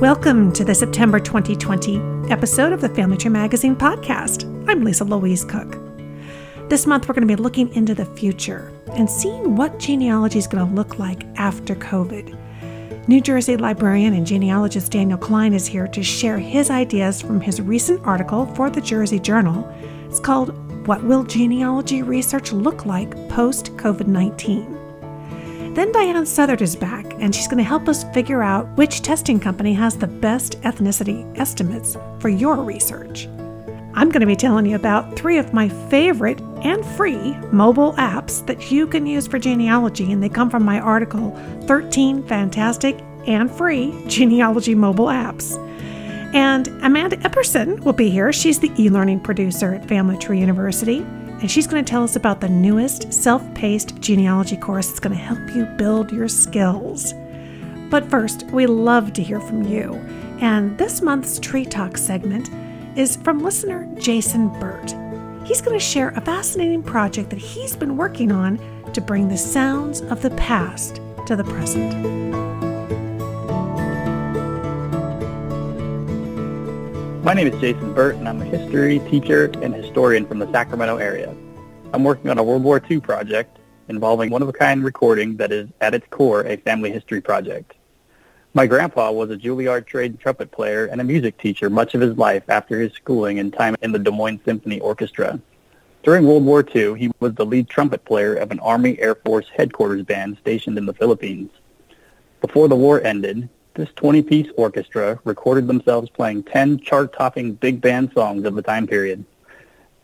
Welcome to the September 2020 episode of the Family Tree Magazine podcast. I'm Lisa Louise Cooke. This month, we're going to be looking into the future and seeing what genealogy is going to look like after COVID. New Jersey librarian and genealogist Daniel Klein is here to share his ideas from his recent article for the Jersey Journal. It's called What Will Genealogy Research Look Like Post COVID 19? Then Diane Southard is back, and she's going to help us figure out which testing company has the best ethnicity estimates for your research. I'm going to be telling you about three of my favorite and free mobile apps that you can use for genealogy, and they come from my article 13 Fantastic and Free Genealogy Mobile Apps. And Amanda Epperson will be here. She's the e learning producer at Family Tree University and she's going to tell us about the newest self paced genealogy course that's going to help you build your skills. But first, we love to hear from you. And this month's Tree Talk segment is from listener Jason Burt. He's going to share a fascinating project that he's been working on to bring the sounds of the past to the present. My name is Jason Burt, and I'm a history teacher and historian from the Sacramento area. I'm working on a World War II project involving one-of-a-kind recording that is, at its core, a family history project. My grandpa was a Juilliard trained trumpet player and a music teacher much of his life after his schooling and time in the Des Moines Symphony Orchestra. During World War II, he was the lead trumpet player of an Army Air Force headquarters band stationed in the Philippines. Before the war ended, this 20-piece orchestra recorded themselves playing 10 chart-topping big band songs of the time period.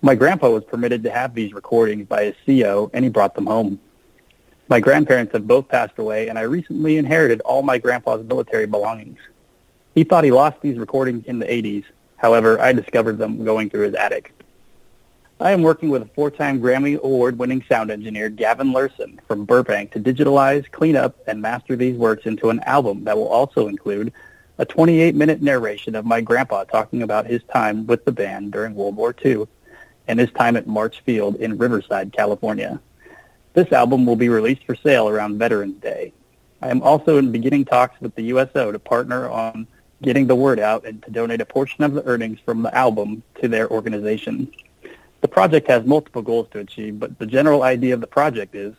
My grandpa was permitted to have these recordings by his CO, and he brought them home. My grandparents have both passed away, and I recently inherited all my grandpa's military belongings. He thought he lost these recordings in the 80s. However, I discovered them going through his attic. I am working with a four-time Grammy Award-winning sound engineer, Gavin Larson, from Burbank to digitalize, clean up, and master these works into an album that will also include a 28-minute narration of my grandpa talking about his time with the band during World War II and his time at March Field in Riverside, California. This album will be released for sale around Veterans Day. I am also in beginning talks with the USO to partner on getting the word out and to donate a portion of the earnings from the album to their organization. The project has multiple goals to achieve, but the general idea of the project is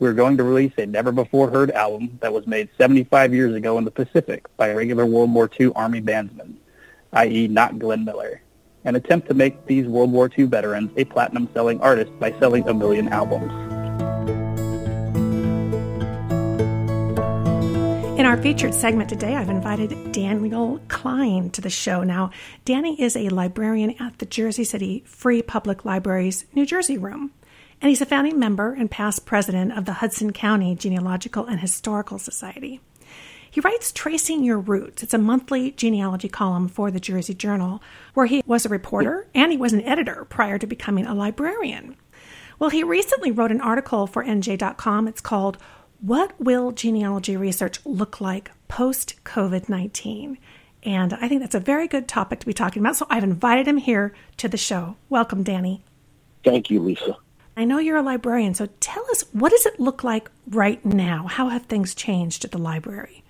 we're going to release a never-before-heard album that was made 75 years ago in the Pacific by regular World War II Army bandsmen, i.e. not Glenn Miller, and attempt to make these World War II veterans a platinum-selling artist by selling a million albums. In our featured segment today, I've invited Daniel Klein to the show. Now, Danny is a librarian at the Jersey City Free Public Library's New Jersey Room, and he's a founding member and past president of the Hudson County Genealogical and Historical Society. He writes Tracing Your Roots. It's a monthly genealogy column for the Jersey Journal, where he was a reporter and he was an editor prior to becoming a librarian. Well, he recently wrote an article for NJ.com. It's called what will genealogy research look like post COVID 19? And I think that's a very good topic to be talking about. So I've invited him here to the show. Welcome, Danny. Thank you, Lisa. I know you're a librarian, so tell us what does it look like right now? How have things changed at the library?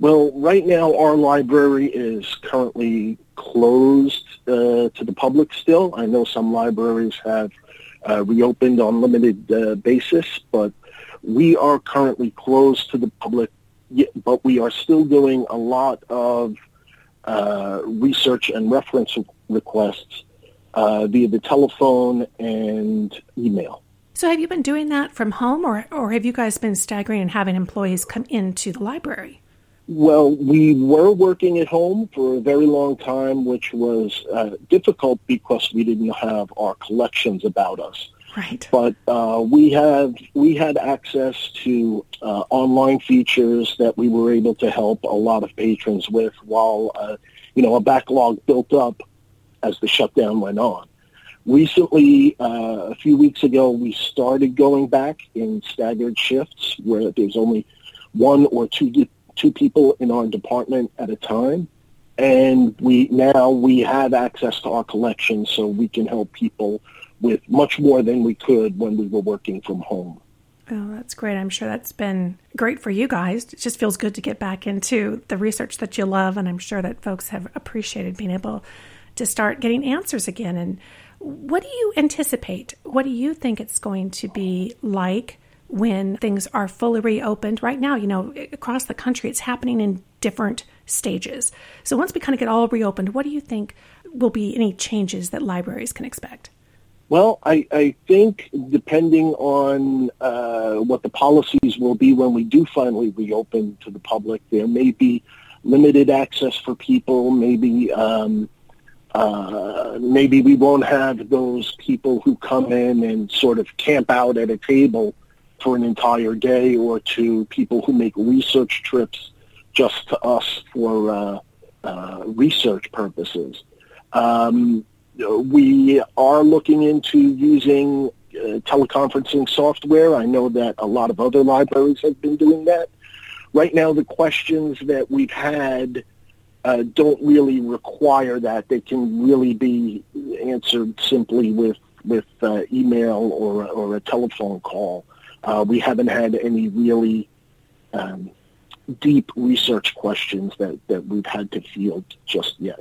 Well, right now our library is currently closed uh, to the public still. I know some libraries have uh, reopened on limited uh, basis, but we are currently closed to the public, but we are still doing a lot of uh, research and reference requests uh, via the telephone and email. So, have you been doing that from home, or, or have you guys been staggering and having employees come into the library? Well, we were working at home for a very long time, which was uh, difficult because we didn't have our collections about us. Right. But uh, we had we had access to uh, online features that we were able to help a lot of patrons with while uh, you know a backlog built up as the shutdown went on. Recently, uh, a few weeks ago, we started going back in staggered shifts where there's only one or two two people in our department at a time and we now we have access to our collection so we can help people with much more than we could when we were working from home. Oh, that's great. I'm sure that's been great for you guys. It just feels good to get back into the research that you love. And I'm sure that folks have appreciated being able to start getting answers again. And what do you anticipate? What do you think it's going to be like when things are fully reopened? Right now, you know, across the country, it's happening in different stages. So once we kind of get all reopened, what do you think will be any changes that libraries can expect? Well, I, I think depending on uh, what the policies will be when we do finally reopen to the public, there may be limited access for people. Maybe um, uh, maybe we won't have those people who come in and sort of camp out at a table for an entire day, or to people who make research trips just to us for uh, uh research purposes. Um, we are looking into using uh, teleconferencing software. I know that a lot of other libraries have been doing that. Right now, the questions that we've had uh, don't really require that. They can really be answered simply with with uh, email or or a telephone call. Uh, we haven't had any really um, deep research questions that, that we've had to field just yet.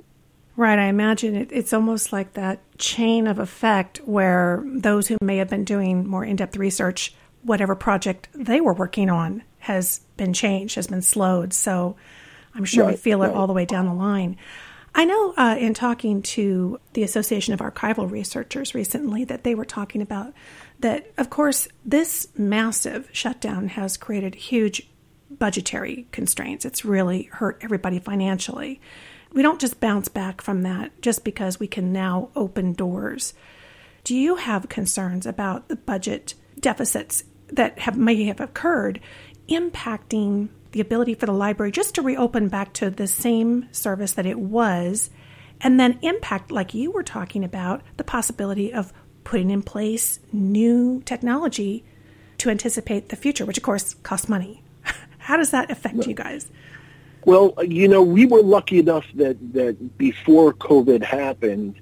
Right. I imagine it, it's almost like that chain of effect where those who may have been doing more in depth research, whatever project they were working on has been changed, has been slowed. So I'm sure right, we feel right. it all the way down the line. I know uh, in talking to the Association of Archival Researchers recently that they were talking about that, of course, this massive shutdown has created huge budgetary constraints. It's really hurt everybody financially we don't just bounce back from that just because we can now open doors. Do you have concerns about the budget deficits that have may have occurred impacting the ability for the library just to reopen back to the same service that it was and then impact like you were talking about the possibility of putting in place new technology to anticipate the future which of course costs money how does that affect you guys well, you know, we were lucky enough that, that before COVID happened,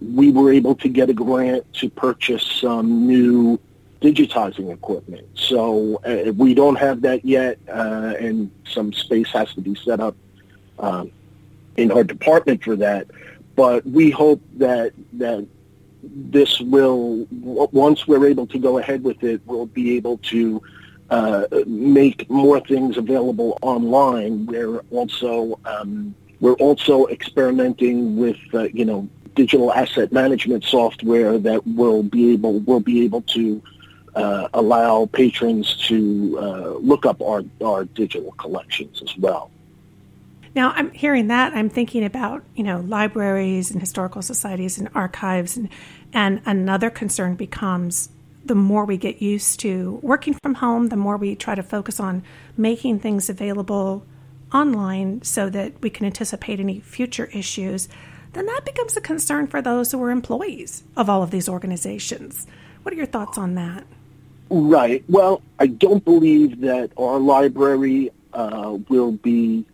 we were able to get a grant to purchase some new digitizing equipment. So uh, we don't have that yet, uh, and some space has to be set up um, in our department for that. But we hope that that this will, once we're able to go ahead with it, we'll be able to uh, make more things available online. We're also um, we're also experimenting with uh, you know digital asset management software that will be able will be able to uh, allow patrons to uh, look up our our digital collections as well. Now, I'm hearing that. I'm thinking about you know libraries and historical societies and archives, and and another concern becomes the more we get used to working from home, the more we try to focus on making things available online so that we can anticipate any future issues, then that becomes a concern for those who are employees of all of these organizations. What are your thoughts on that? Right. Well, I don't believe that our library uh, will be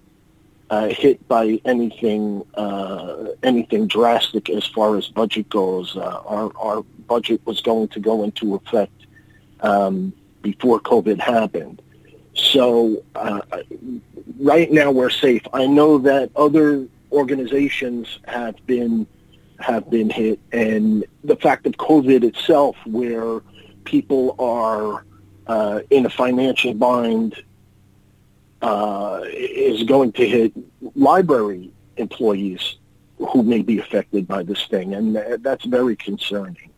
uh, hit by anything uh, anything drastic as far as budget goes. Uh, our our budget was going to go into effect um, before COVID happened. So uh, right now we're safe. I know that other organizations have been have been hit, and the fact of COVID itself, where people are uh, in a financial bind, uh, is going to hit library employees who may be affected by this thing, and that's very concerning.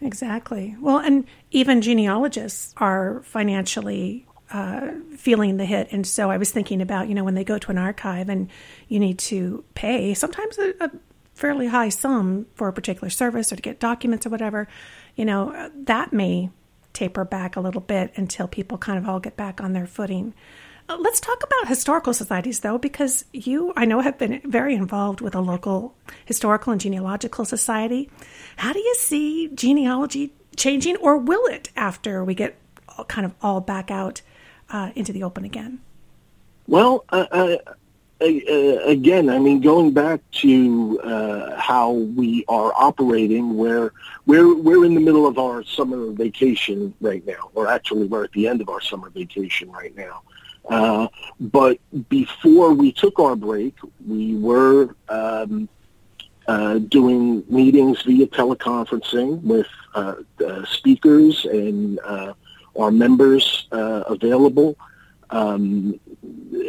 Exactly. Well, and even genealogists are financially uh, feeling the hit. And so I was thinking about, you know, when they go to an archive and you need to pay sometimes a, a fairly high sum for a particular service or to get documents or whatever, you know, that may taper back a little bit until people kind of all get back on their footing. Uh, let's talk about historical societies, though, because you, I know, have been very involved with a local historical and genealogical society. How do you see genealogy changing, or will it after we get kind of all back out uh, into the open again? Well, I, again, I mean, going back to uh, how we are operating, where we're we're in the middle of our summer vacation right now, or actually we're at the end of our summer vacation right now. Uh, but before we took our break, we were um, uh, doing meetings via teleconferencing with uh, speakers and uh, our members uh, available. Um,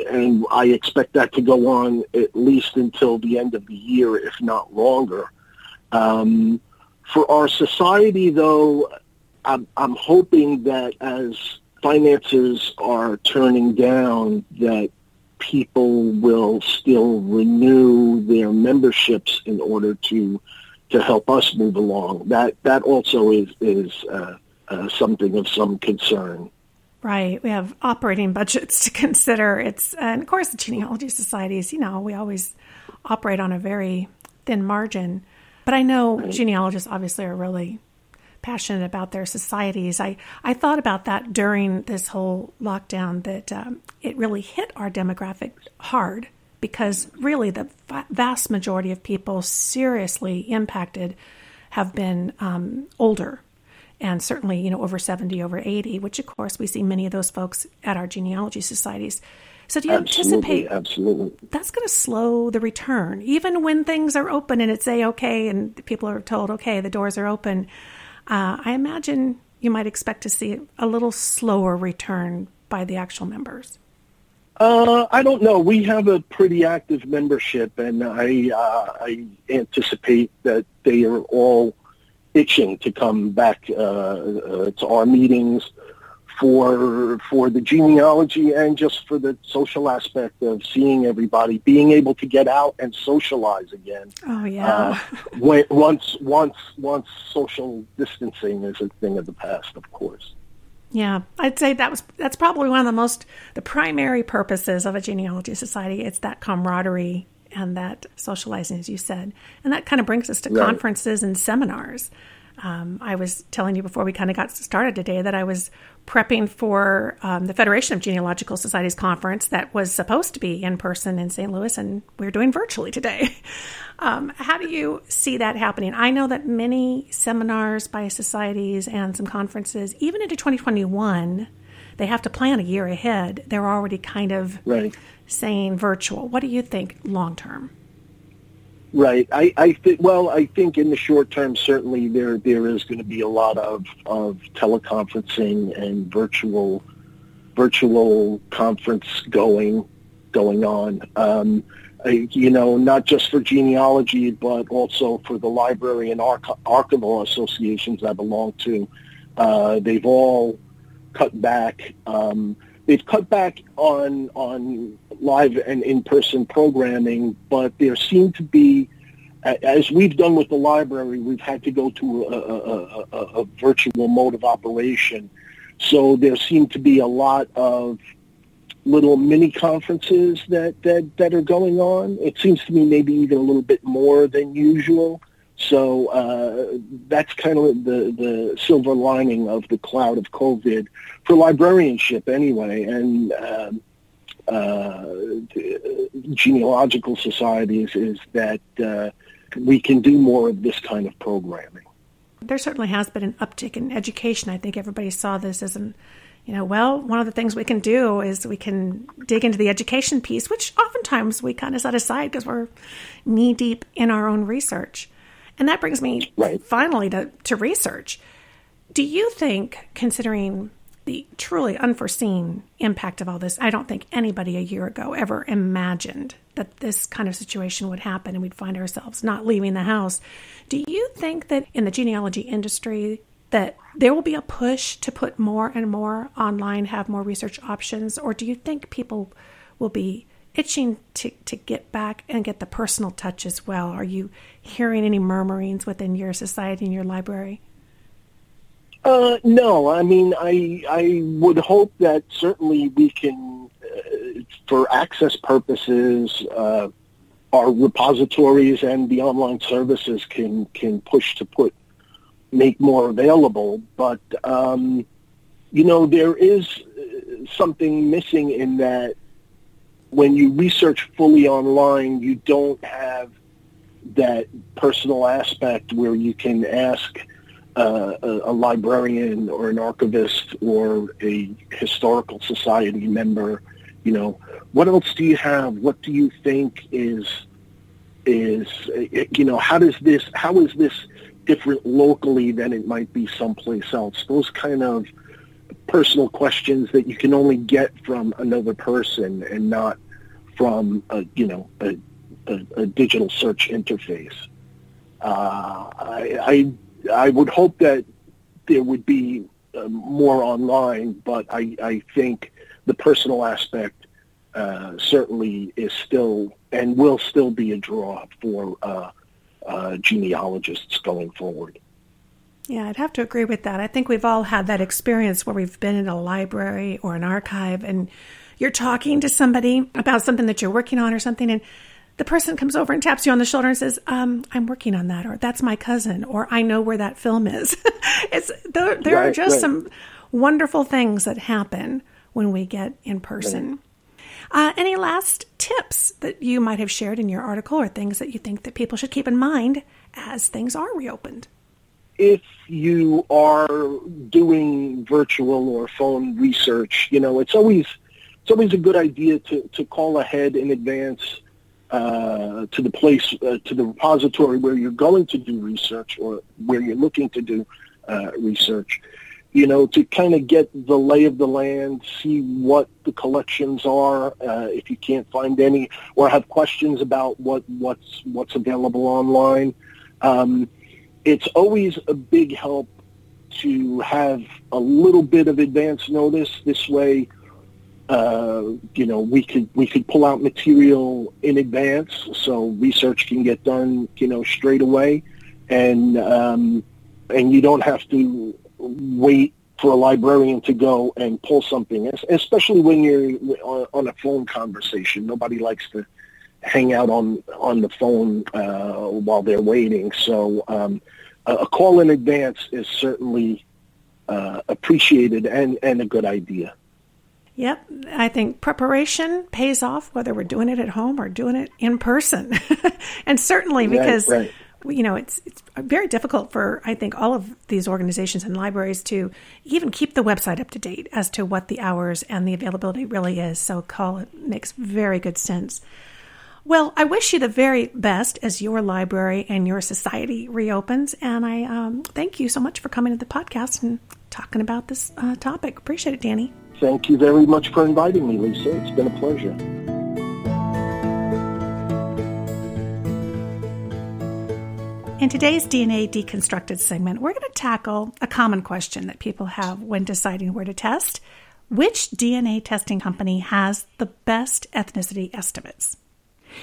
and I expect that to go on at least until the end of the year, if not longer. Um, for our society, though, I'm, I'm hoping that as finances are turning down, that people will still renew their memberships in order to to help us move along. That that also is is uh, uh, something of some concern. Right. We have operating budgets to consider. It's and of course the genealogy societies. You know, we always operate on a very thin margin. But I know right. genealogists obviously are really passionate about their societies. I, I thought about that during this whole lockdown that um, it really hit our demographic hard because really the vast majority of people seriously impacted have been um, older and certainly you know over 70 over 80 which of course we see many of those folks at our genealogy societies. So do you absolutely, anticipate absolutely. that's going to slow the return? Even when things are open and it's a okay and people are told okay the doors are open uh, i imagine you might expect to see a little slower return by the actual members uh, I don't know. We have a pretty active membership, and I uh, I anticipate that they are all itching to come back uh, uh, to our meetings for for the genealogy and just for the social aspect of seeing everybody, being able to get out and socialize again. Oh yeah. Uh, when, once once once social distancing is a thing of the past, of course. Yeah, I'd say that was that's probably one of the most the primary purposes of a genealogy society. It's that camaraderie and that socializing, as you said. And that kind of brings us to right. conferences and seminars. Um, I was telling you before we kind of got started today that I was prepping for um, the Federation of Genealogical Societies conference that was supposed to be in person in St. Louis, and we're doing virtually today. Um, how do you see that happening? I know that many seminars by societies and some conferences, even into 2021, they have to plan a year ahead. They're already kind of right saying virtual. What do you think long term? Right. I, I think. Well, I think in the short term, certainly there there is going to be a lot of of teleconferencing and virtual virtual conference going going on. Um, I, you know, not just for genealogy, but also for the library and arch- archival associations I belong to. Uh, they've all cut back. Um, they've cut back on on live and in-person programming, but there seem to be, as we've done with the library, we've had to go to a, a, a, a virtual mode of operation. So there seem to be a lot of little mini conferences that, that, that are going on. It seems to me maybe even a little bit more than usual. So uh, that's kind of the, the silver lining of the cloud of COVID for librarianship anyway. And um, uh, genealogical societies is that uh, we can do more of this kind of programming. There certainly has been an uptick in education. I think everybody saw this as an, you know, well, one of the things we can do is we can dig into the education piece, which oftentimes we kind of set aside because we're knee deep in our own research. And that brings me right. finally to, to research. Do you think, considering the truly unforeseen impact of all this, I don't think anybody a year ago ever imagined that this kind of situation would happen and we'd find ourselves not leaving the house. Do you think that in the genealogy industry that there will be a push to put more and more online, have more research options, or do you think people will be itching to, to get back and get the personal touch as well? Are you hearing any murmurings within your society and your library? Uh, no, I mean, I I would hope that certainly we can, uh, for access purposes, uh, our repositories and the online services can can push to put make more available. But um, you know, there is uh, something missing in that when you research fully online, you don't have that personal aspect where you can ask uh, a, a, librarian or an archivist or a historical society member, you know, what else do you have? What do you think is is you know how does this how is this different locally than it might be someplace else? Those kind of personal questions that you can only get from another person and not from a you know a, a, a digital search interface. Uh, I, I I would hope that there would be uh, more online, but I, I think the personal aspect uh, certainly is still and will still be a draw for uh, uh, genealogists going forward. Yeah, I'd have to agree with that. I think we've all had that experience where we've been in a library or an archive and you're talking to somebody about something that you're working on or something, and the person comes over and taps you on the shoulder and says, um, "I'm working on that," or "That's my cousin," or "I know where that film is." it's there. There right, are just right. some wonderful things that happen when we get in person. Right. Uh, any last tips that you might have shared in your article, or things that you think that people should keep in mind as things are reopened? If you are doing virtual or phone research, you know it's always it's always a good idea to, to call ahead in advance uh, to the place, uh, to the repository where you're going to do research or where you're looking to do uh, research, you know, to kind of get the lay of the land, see what the collections are, uh, if you can't find any, or have questions about what, what's, what's available online. Um, it's always a big help to have a little bit of advance notice. This way, uh, you know, we could we could pull out material in advance, so research can get done, you know, straight away, and um, and you don't have to wait for a librarian to go and pull something, especially when you're on a phone conversation. Nobody likes to hang out on on the phone uh, while they're waiting. So um, a call in advance is certainly uh, appreciated and, and a good idea. Yep. I think preparation pays off whether we're doing it at home or doing it in person. and certainly because right, right. you know, it's it's very difficult for I think all of these organizations and libraries to even keep the website up to date as to what the hours and the availability really is. So call it makes very good sense. Well, I wish you the very best as your library and your society reopens. And I um, thank you so much for coming to the podcast and talking about this uh, topic. Appreciate it, Danny. Thank you very much for inviting me, Lisa. It's been a pleasure. In today's DNA Deconstructed segment, we're going to tackle a common question that people have when deciding where to test. Which DNA testing company has the best ethnicity estimates?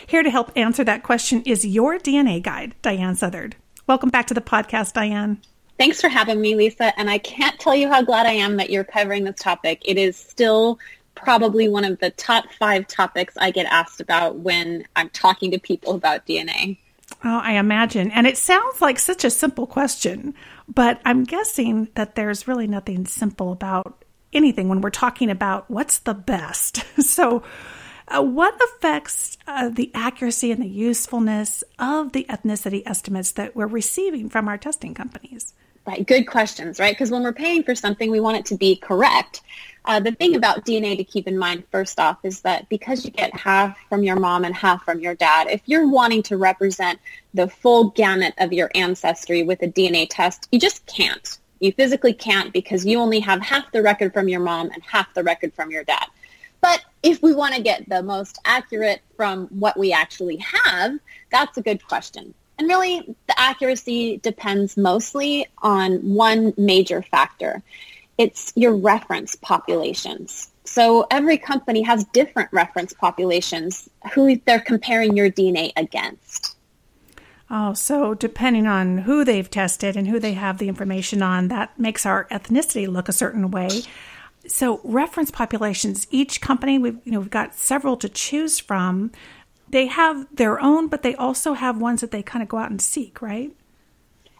Here to help answer that question is your DNA guide, Diane Southard. Welcome back to the podcast, Diane. Thanks for having me, Lisa. And I can't tell you how glad I am that you're covering this topic. It is still probably one of the top five topics I get asked about when I'm talking to people about DNA. Oh, I imagine. And it sounds like such a simple question, but I'm guessing that there's really nothing simple about anything when we're talking about what's the best. so, uh, what affects uh, the accuracy and the usefulness of the ethnicity estimates that we're receiving from our testing companies? Right, good questions, right? Because when we're paying for something, we want it to be correct. Uh, the thing about DNA to keep in mind first off is that because you get half from your mom and half from your dad, if you're wanting to represent the full gamut of your ancestry with a DNA test, you just can't. You physically can't because you only have half the record from your mom and half the record from your dad. But if we want to get the most accurate from what we actually have, that's a good question. And really, the accuracy depends mostly on one major factor. It's your reference populations. So every company has different reference populations who they're comparing your DNA against. Oh, so depending on who they've tested and who they have the information on, that makes our ethnicity look a certain way. So reference populations, each company we've you know we've got several to choose from they have their own, but they also have ones that they kind of go out and seek, right?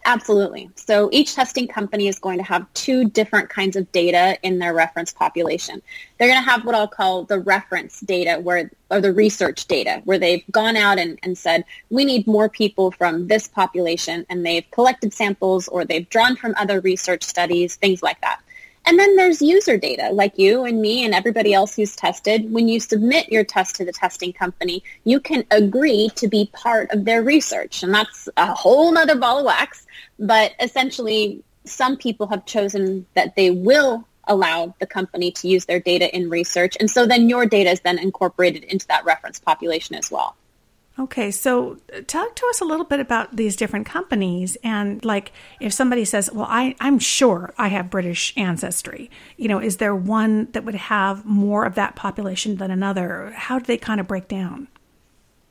Absolutely. So each testing company is going to have two different kinds of data in their reference population. They're going to have what I'll call the reference data where or the research data where they've gone out and, and said, we need more people from this population and they've collected samples or they've drawn from other research studies, things like that. And then there's user data, like you and me and everybody else who's tested. When you submit your test to the testing company, you can agree to be part of their research. And that's a whole nother ball of wax. But essentially, some people have chosen that they will allow the company to use their data in research. And so then your data is then incorporated into that reference population as well. Okay, so uh, talk to us a little bit about these different companies and like if somebody says, "Well, I I'm sure I have British ancestry." You know, is there one that would have more of that population than another? How do they kind of break down?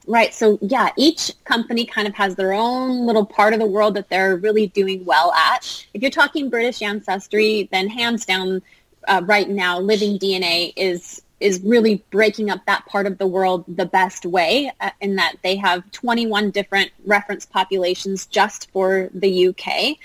Right. So yeah, each company kind of has their own little part of the world that they're really doing well at. If you're talking British ancestry, then hands down, uh, right now, Living DNA is is really breaking up that part of the world the best way uh, in that they have 21 different reference populations just for the UK.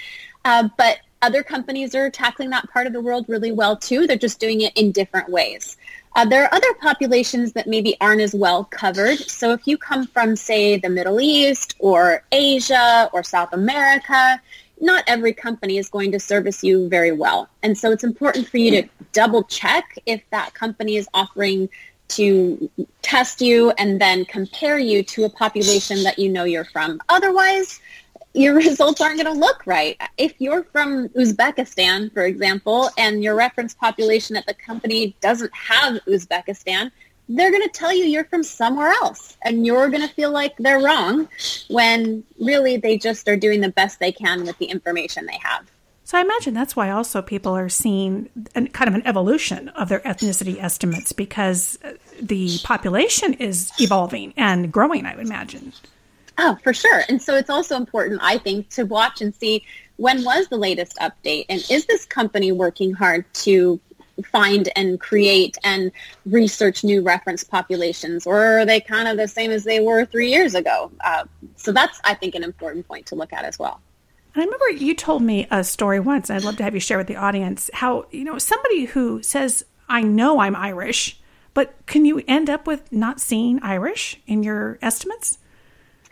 Uh, but other companies are tackling that part of the world really well too. They're just doing it in different ways. Uh, there are other populations that maybe aren't as well covered. So if you come from, say, the Middle East or Asia or South America, not every company is going to service you very well. And so it's important for you to double check if that company is offering to test you and then compare you to a population that you know you're from. Otherwise, your results aren't going to look right. If you're from Uzbekistan, for example, and your reference population at the company doesn't have Uzbekistan, they're going to tell you you're from somewhere else and you're going to feel like they're wrong when really they just are doing the best they can with the information they have. So I imagine that's why also people are seeing an, kind of an evolution of their ethnicity estimates because uh, the population is evolving and growing, I would imagine. Oh, for sure. And so it's also important, I think, to watch and see when was the latest update and is this company working hard to find and create and research new reference populations, or are they kind of the same as they were three years ago? Uh, so that's, I think, an important point to look at as well. I remember you told me a story once, and I'd love to have you share with the audience how, you know, somebody who says, I know I'm Irish, but can you end up with not seeing Irish in your estimates?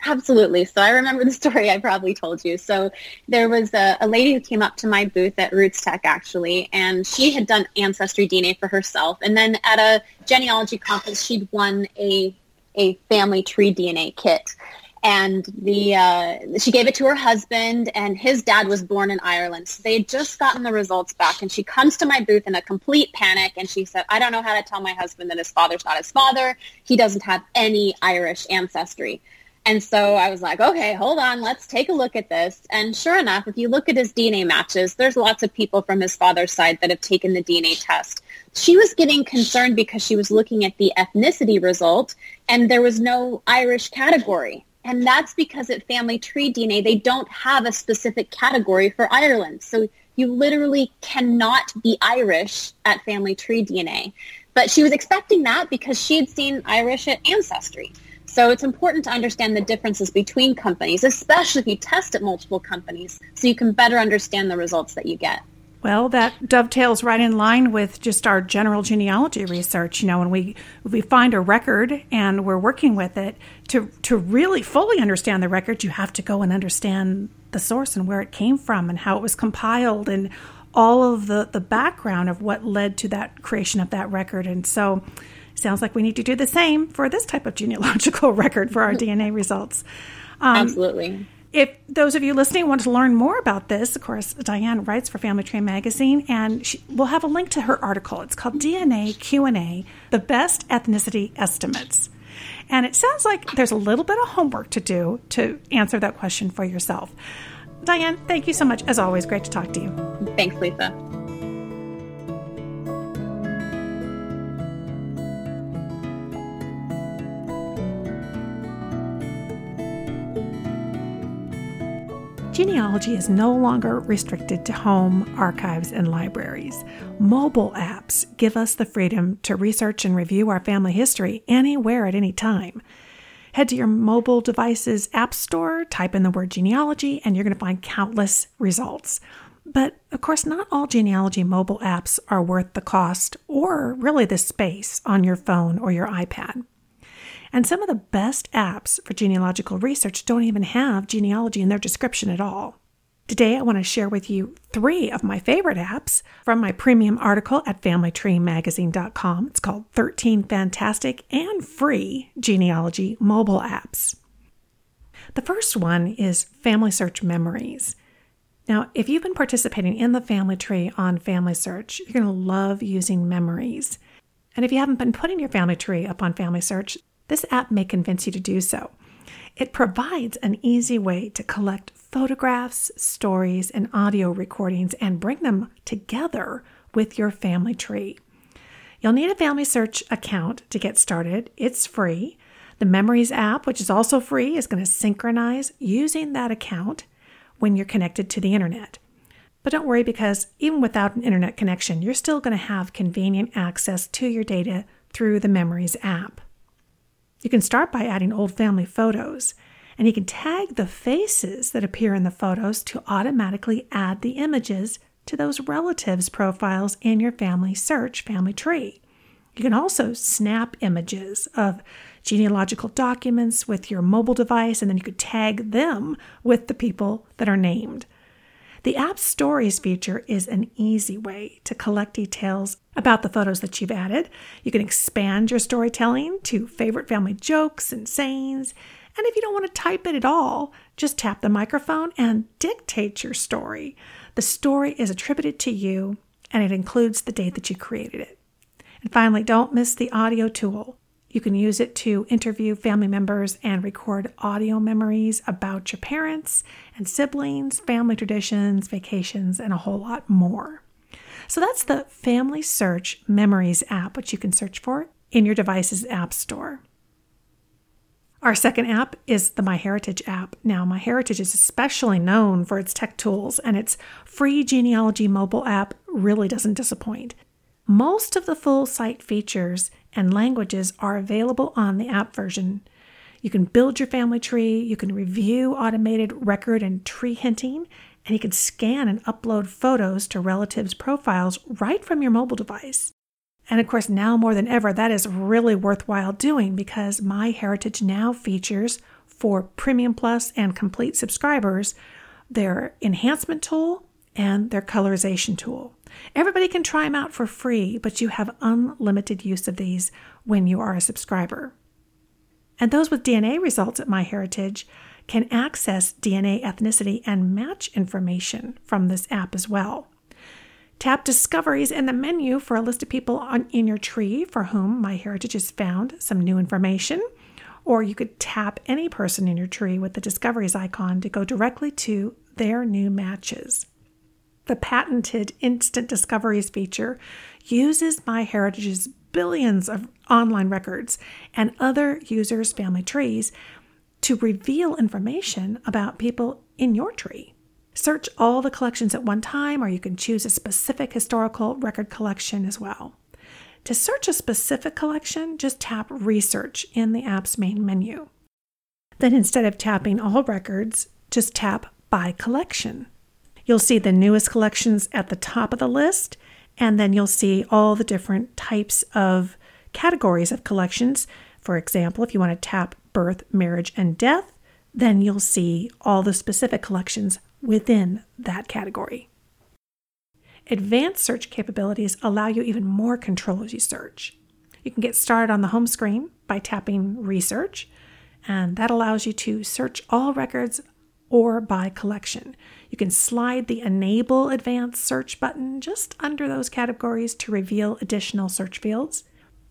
Absolutely. So I remember the story I probably told you. So there was a, a, lady who came up to my booth at RootsTech actually, and she had done ancestry DNA for herself. And then at a genealogy conference, she'd won a a family tree DNA kit. And the uh, she gave it to her husband, and his dad was born in Ireland. So they had just gotten the results back, and she comes to my booth in a complete panic, and she said, "I don't know how to tell my husband that his father's not his father. He doesn't have any Irish ancestry." And so I was like, okay, hold on, let's take a look at this. And sure enough, if you look at his DNA matches, there's lots of people from his father's side that have taken the DNA test. She was getting concerned because she was looking at the ethnicity result and there was no Irish category. And that's because at Family Tree DNA, they don't have a specific category for Ireland. So you literally cannot be Irish at Family Tree DNA. But she was expecting that because she had seen Irish at Ancestry. So it's important to understand the differences between companies, especially if you test at multiple companies, so you can better understand the results that you get. Well, that dovetails right in line with just our general genealogy research. You know, when we we find a record and we're working with it to to really fully understand the record, you have to go and understand the source and where it came from and how it was compiled and all of the the background of what led to that creation of that record. And so Sounds like we need to do the same for this type of genealogical record for our DNA results. Um, Absolutely. If those of you listening want to learn more about this, of course, Diane writes for Family Tree Magazine, and she, we'll have a link to her article. It's called DNA Q&A, The Best Ethnicity Estimates. And it sounds like there's a little bit of homework to do to answer that question for yourself. Diane, thank you so much. As always, great to talk to you. Thanks, Lisa. Genealogy is no longer restricted to home archives and libraries. Mobile apps give us the freedom to research and review our family history anywhere at any time. Head to your mobile device's app store, type in the word genealogy, and you're going to find countless results. But of course, not all genealogy mobile apps are worth the cost or really the space on your phone or your iPad. And some of the best apps for genealogical research don't even have genealogy in their description at all. Today, I want to share with you three of my favorite apps from my premium article at FamilyTreeMagazine.com. It's called 13 Fantastic and Free Genealogy Mobile Apps. The first one is Family Search Memories. Now, if you've been participating in the family tree on Family Search, you're going to love using memories. And if you haven't been putting your family tree up on Family Search, this app may convince you to do so. It provides an easy way to collect photographs, stories, and audio recordings and bring them together with your family tree. You'll need a Family Search account to get started. It's free. The Memories app, which is also free, is going to synchronize using that account when you're connected to the internet. But don't worry because even without an internet connection, you're still going to have convenient access to your data through the Memories app. You can start by adding old family photos, and you can tag the faces that appear in the photos to automatically add the images to those relatives' profiles in your family search family tree. You can also snap images of genealogical documents with your mobile device, and then you could tag them with the people that are named. The app Stories feature is an easy way to collect details about the photos that you've added. You can expand your storytelling to favorite family jokes and sayings. And if you don't want to type it at all, just tap the microphone and dictate your story. The story is attributed to you and it includes the date that you created it. And finally, don't miss the audio tool. You can use it to interview family members and record audio memories about your parents and siblings, family traditions, vacations, and a whole lot more. So that's the Family Search Memories app, which you can search for in your device's app store. Our second app is the MyHeritage app. Now, MyHeritage is especially known for its tech tools, and its free genealogy mobile app really doesn't disappoint. Most of the full site features and languages are available on the app version. You can build your family tree, you can review automated record and tree hinting, and you can scan and upload photos to relatives' profiles right from your mobile device. And of course, now more than ever, that is really worthwhile doing because MyHeritage now features for Premium Plus and Complete subscribers their enhancement tool and their colorization tool. Everybody can try them out for free, but you have unlimited use of these when you are a subscriber. And those with DNA results at MyHeritage can access DNA ethnicity and match information from this app as well. Tap Discoveries in the menu for a list of people on, in your tree for whom MyHeritage has found some new information. Or you could tap any person in your tree with the Discoveries icon to go directly to their new matches. The patented Instant Discoveries feature uses MyHeritage's billions of online records and other users' family trees to reveal information about people in your tree. Search all the collections at one time, or you can choose a specific historical record collection as well. To search a specific collection, just tap Research in the app's main menu. Then instead of tapping All Records, just tap By Collection. You'll see the newest collections at the top of the list, and then you'll see all the different types of categories of collections. For example, if you want to tap birth, marriage, and death, then you'll see all the specific collections within that category. Advanced search capabilities allow you even more control as you search. You can get started on the home screen by tapping Research, and that allows you to search all records or by collection. You can slide the Enable Advanced Search button just under those categories to reveal additional search fields.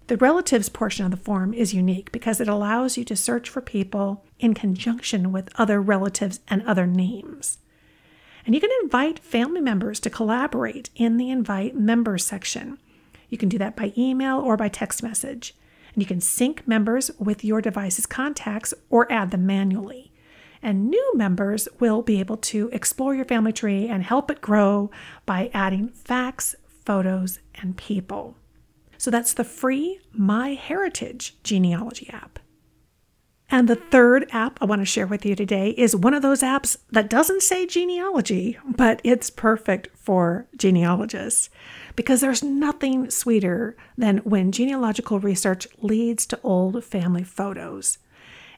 The relatives portion of the form is unique because it allows you to search for people in conjunction with other relatives and other names. And you can invite family members to collaborate in the Invite Members section. You can do that by email or by text message. And you can sync members with your device's contacts or add them manually and new members will be able to explore your family tree and help it grow by adding facts, photos, and people. So that's the free MyHeritage genealogy app. And the third app I want to share with you today is one of those apps that doesn't say genealogy, but it's perfect for genealogists because there's nothing sweeter than when genealogical research leads to old family photos.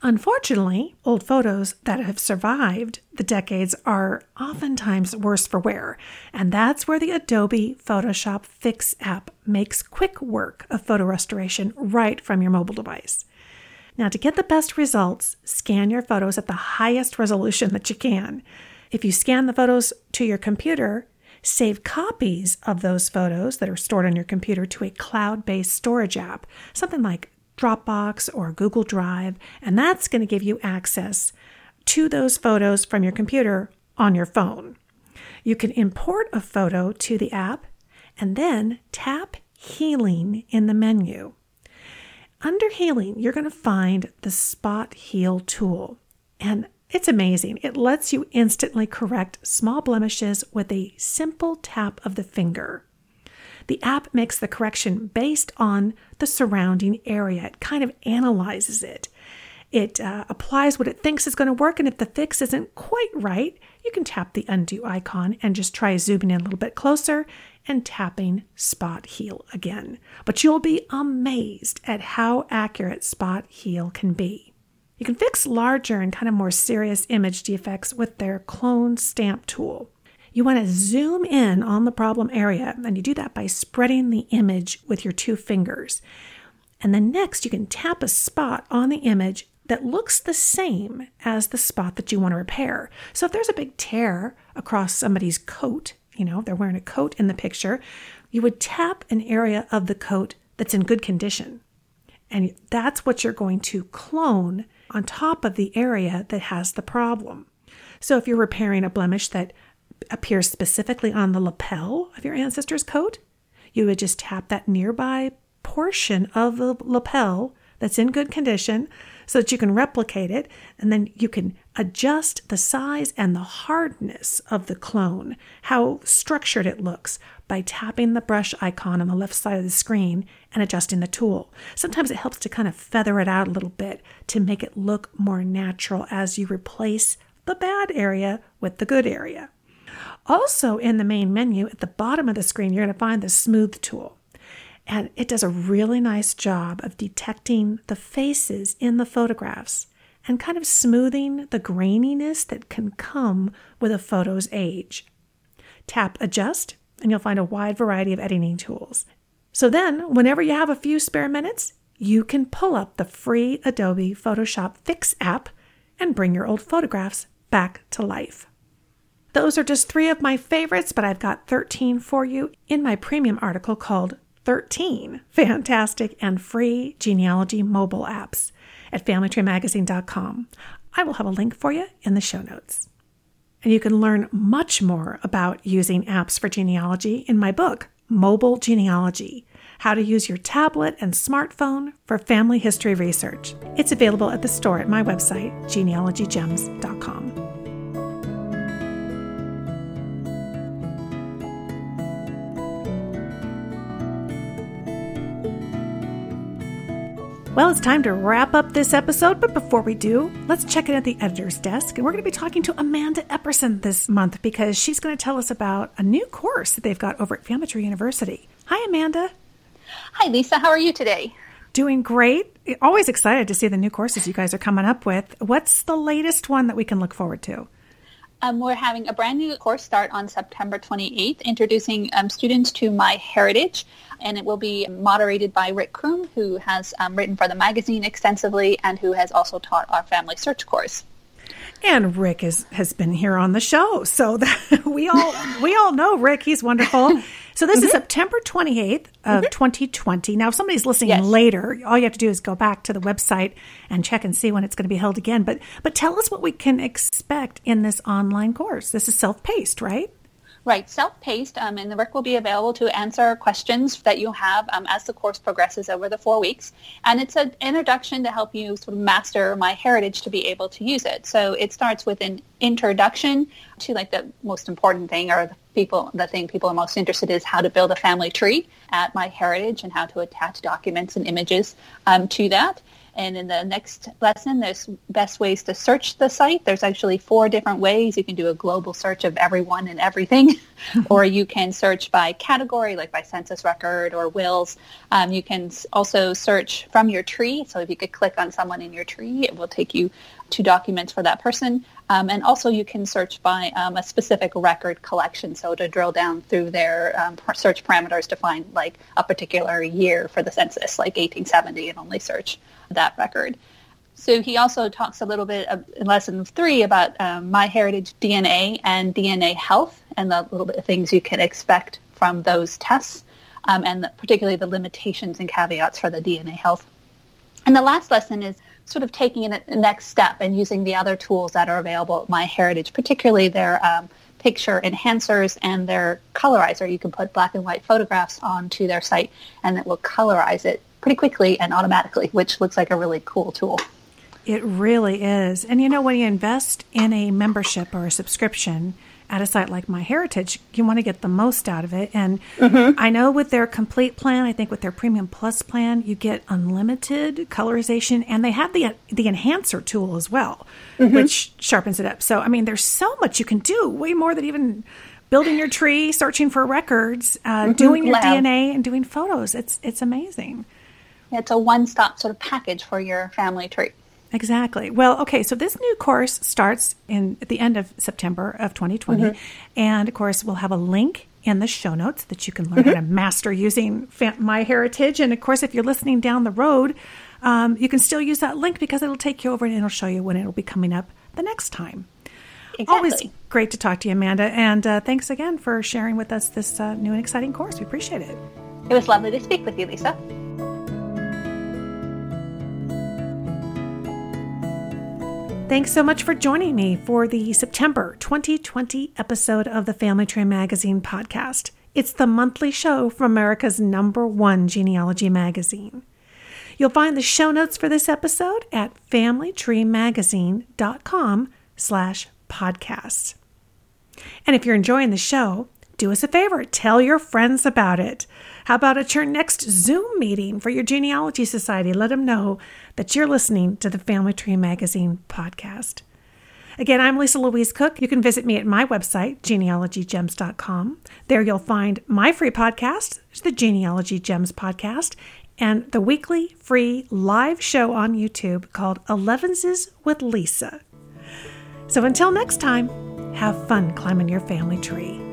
Unfortunately, old photos that have survived the decades are oftentimes worse for wear, and that's where the Adobe Photoshop Fix app makes quick work of photo restoration right from your mobile device. Now, to get the best results, scan your photos at the highest resolution that you can. If you scan the photos to your computer, save copies of those photos that are stored on your computer to a cloud based storage app, something like Dropbox or Google Drive, and that's going to give you access to those photos from your computer on your phone. You can import a photo to the app and then tap Healing in the menu. Under Healing, you're going to find the Spot Heal tool, and it's amazing. It lets you instantly correct small blemishes with a simple tap of the finger. The app makes the correction based on the surrounding area. It kind of analyzes it. It uh, applies what it thinks is going to work, and if the fix isn't quite right, you can tap the undo icon and just try zooming in a little bit closer and tapping Spot Heal again. But you'll be amazed at how accurate Spot Heal can be. You can fix larger and kind of more serious image defects with their clone stamp tool. You want to zoom in on the problem area, and you do that by spreading the image with your two fingers. And then next, you can tap a spot on the image that looks the same as the spot that you want to repair. So if there's a big tear across somebody's coat, you know, they're wearing a coat in the picture, you would tap an area of the coat that's in good condition. And that's what you're going to clone on top of the area that has the problem. So if you're repairing a blemish that appears specifically on the lapel of your ancestor's coat, you would just tap that nearby portion of the lapel that's in good condition so that you can replicate it and then you can adjust the size and the hardness of the clone, how structured it looks by tapping the brush icon on the left side of the screen and adjusting the tool. Sometimes it helps to kind of feather it out a little bit to make it look more natural as you replace the bad area with the good area. Also, in the main menu at the bottom of the screen, you're going to find the Smooth tool. And it does a really nice job of detecting the faces in the photographs and kind of smoothing the graininess that can come with a photo's age. Tap Adjust, and you'll find a wide variety of editing tools. So then, whenever you have a few spare minutes, you can pull up the free Adobe Photoshop Fix app and bring your old photographs back to life. Those are just three of my favorites, but I've got 13 for you in my premium article called 13 Fantastic and Free Genealogy Mobile Apps at FamilyTreeMagazine.com. I will have a link for you in the show notes. And you can learn much more about using apps for genealogy in my book, Mobile Genealogy How to Use Your Tablet and Smartphone for Family History Research. It's available at the store at my website, genealogygems.com. Well, it's time to wrap up this episode, but before we do, let's check in at the editor's desk. And we're going to be talking to Amanda Epperson this month because she's going to tell us about a new course that they've got over at Family Tree University. Hi, Amanda. Hi, Lisa. How are you today? Doing great. Always excited to see the new courses you guys are coming up with. What's the latest one that we can look forward to? Um, we're having a brand new course start on September 28th, introducing um, students to MyHeritage, and it will be moderated by Rick Crume, who has um, written for the magazine extensively and who has also taught our FamilySearch course. And Rick is, has been here on the show, so that we all we all know Rick. He's wonderful. So this mm-hmm. is September 28th of mm-hmm. 2020. Now, if somebody's listening yes. later, all you have to do is go back to the website and check and see when it's going to be held again. But but tell us what we can expect in this online course. This is self-paced, right? Right, self-paced, um, and the work will be available to answer questions that you have um, as the course progresses over the four weeks. And it's an introduction to help you sort of master MyHeritage to be able to use it. So it starts with an introduction to like the most important thing or the people, the thing people are most interested in is how to build a family tree at MyHeritage and how to attach documents and images um, to that. And in the next lesson, there's best ways to search the site. There's actually four different ways. You can do a global search of everyone and everything, or you can search by category, like by census record or wills. Um, you can also search from your tree. So if you could click on someone in your tree, it will take you to documents for that person. Um, and also you can search by um, a specific record collection. So to drill down through their um, search parameters to find like a particular year for the census, like 1870, and only search that record. So he also talks a little bit in lesson three about um, MyHeritage DNA and DNA health and the little bit of things you can expect from those tests um, and the, particularly the limitations and caveats for the DNA health. And the last lesson is sort of taking the next step and using the other tools that are available at MyHeritage, particularly their um, picture enhancers and their colorizer. You can put black and white photographs onto their site and it will colorize it pretty quickly and automatically, which looks like a really cool tool. It really is. And you know, when you invest in a membership or a subscription, at a site like MyHeritage, you want to get the most out of it. And mm-hmm. I know with their complete plan, I think with their premium plus plan, you get unlimited colorization, and they have the the enhancer tool as well, mm-hmm. which sharpens it up. So I mean, there's so much you can do, way more than even building your tree, searching for records, uh, mm-hmm. doing your Lab. DNA, and doing photos. It's it's amazing. It's a one stop sort of package for your family tree. Exactly. Well, okay, so this new course starts in at the end of September of 2020, mm-hmm. and of course, we'll have a link in the show notes that you can learn mm-hmm. how to master using MyHeritage. And of course, if you're listening down the road, um, you can still use that link because it'll take you over and it'll show you when it'll be coming up the next time. Exactly. Always great to talk to you, Amanda. And uh, thanks again for sharing with us this uh, new and exciting course. We appreciate it. It was lovely to speak with you, Lisa. Thanks so much for joining me for the September 2020 episode of the Family Tree Magazine podcast. It's the monthly show from America's number one genealogy magazine. You'll find the show notes for this episode at familytreemagazine.com slash podcasts. And if you're enjoying the show, do us a favor, tell your friends about it. How about at your next Zoom meeting for your genealogy society? Let them know that you're listening to the Family Tree Magazine podcast. Again, I'm Lisa Louise Cooke. You can visit me at my website, genealogygems.com. There you'll find my free podcast, the Genealogy Gems podcast, and the weekly free live show on YouTube called Elevenses with Lisa. So until next time, have fun climbing your family tree.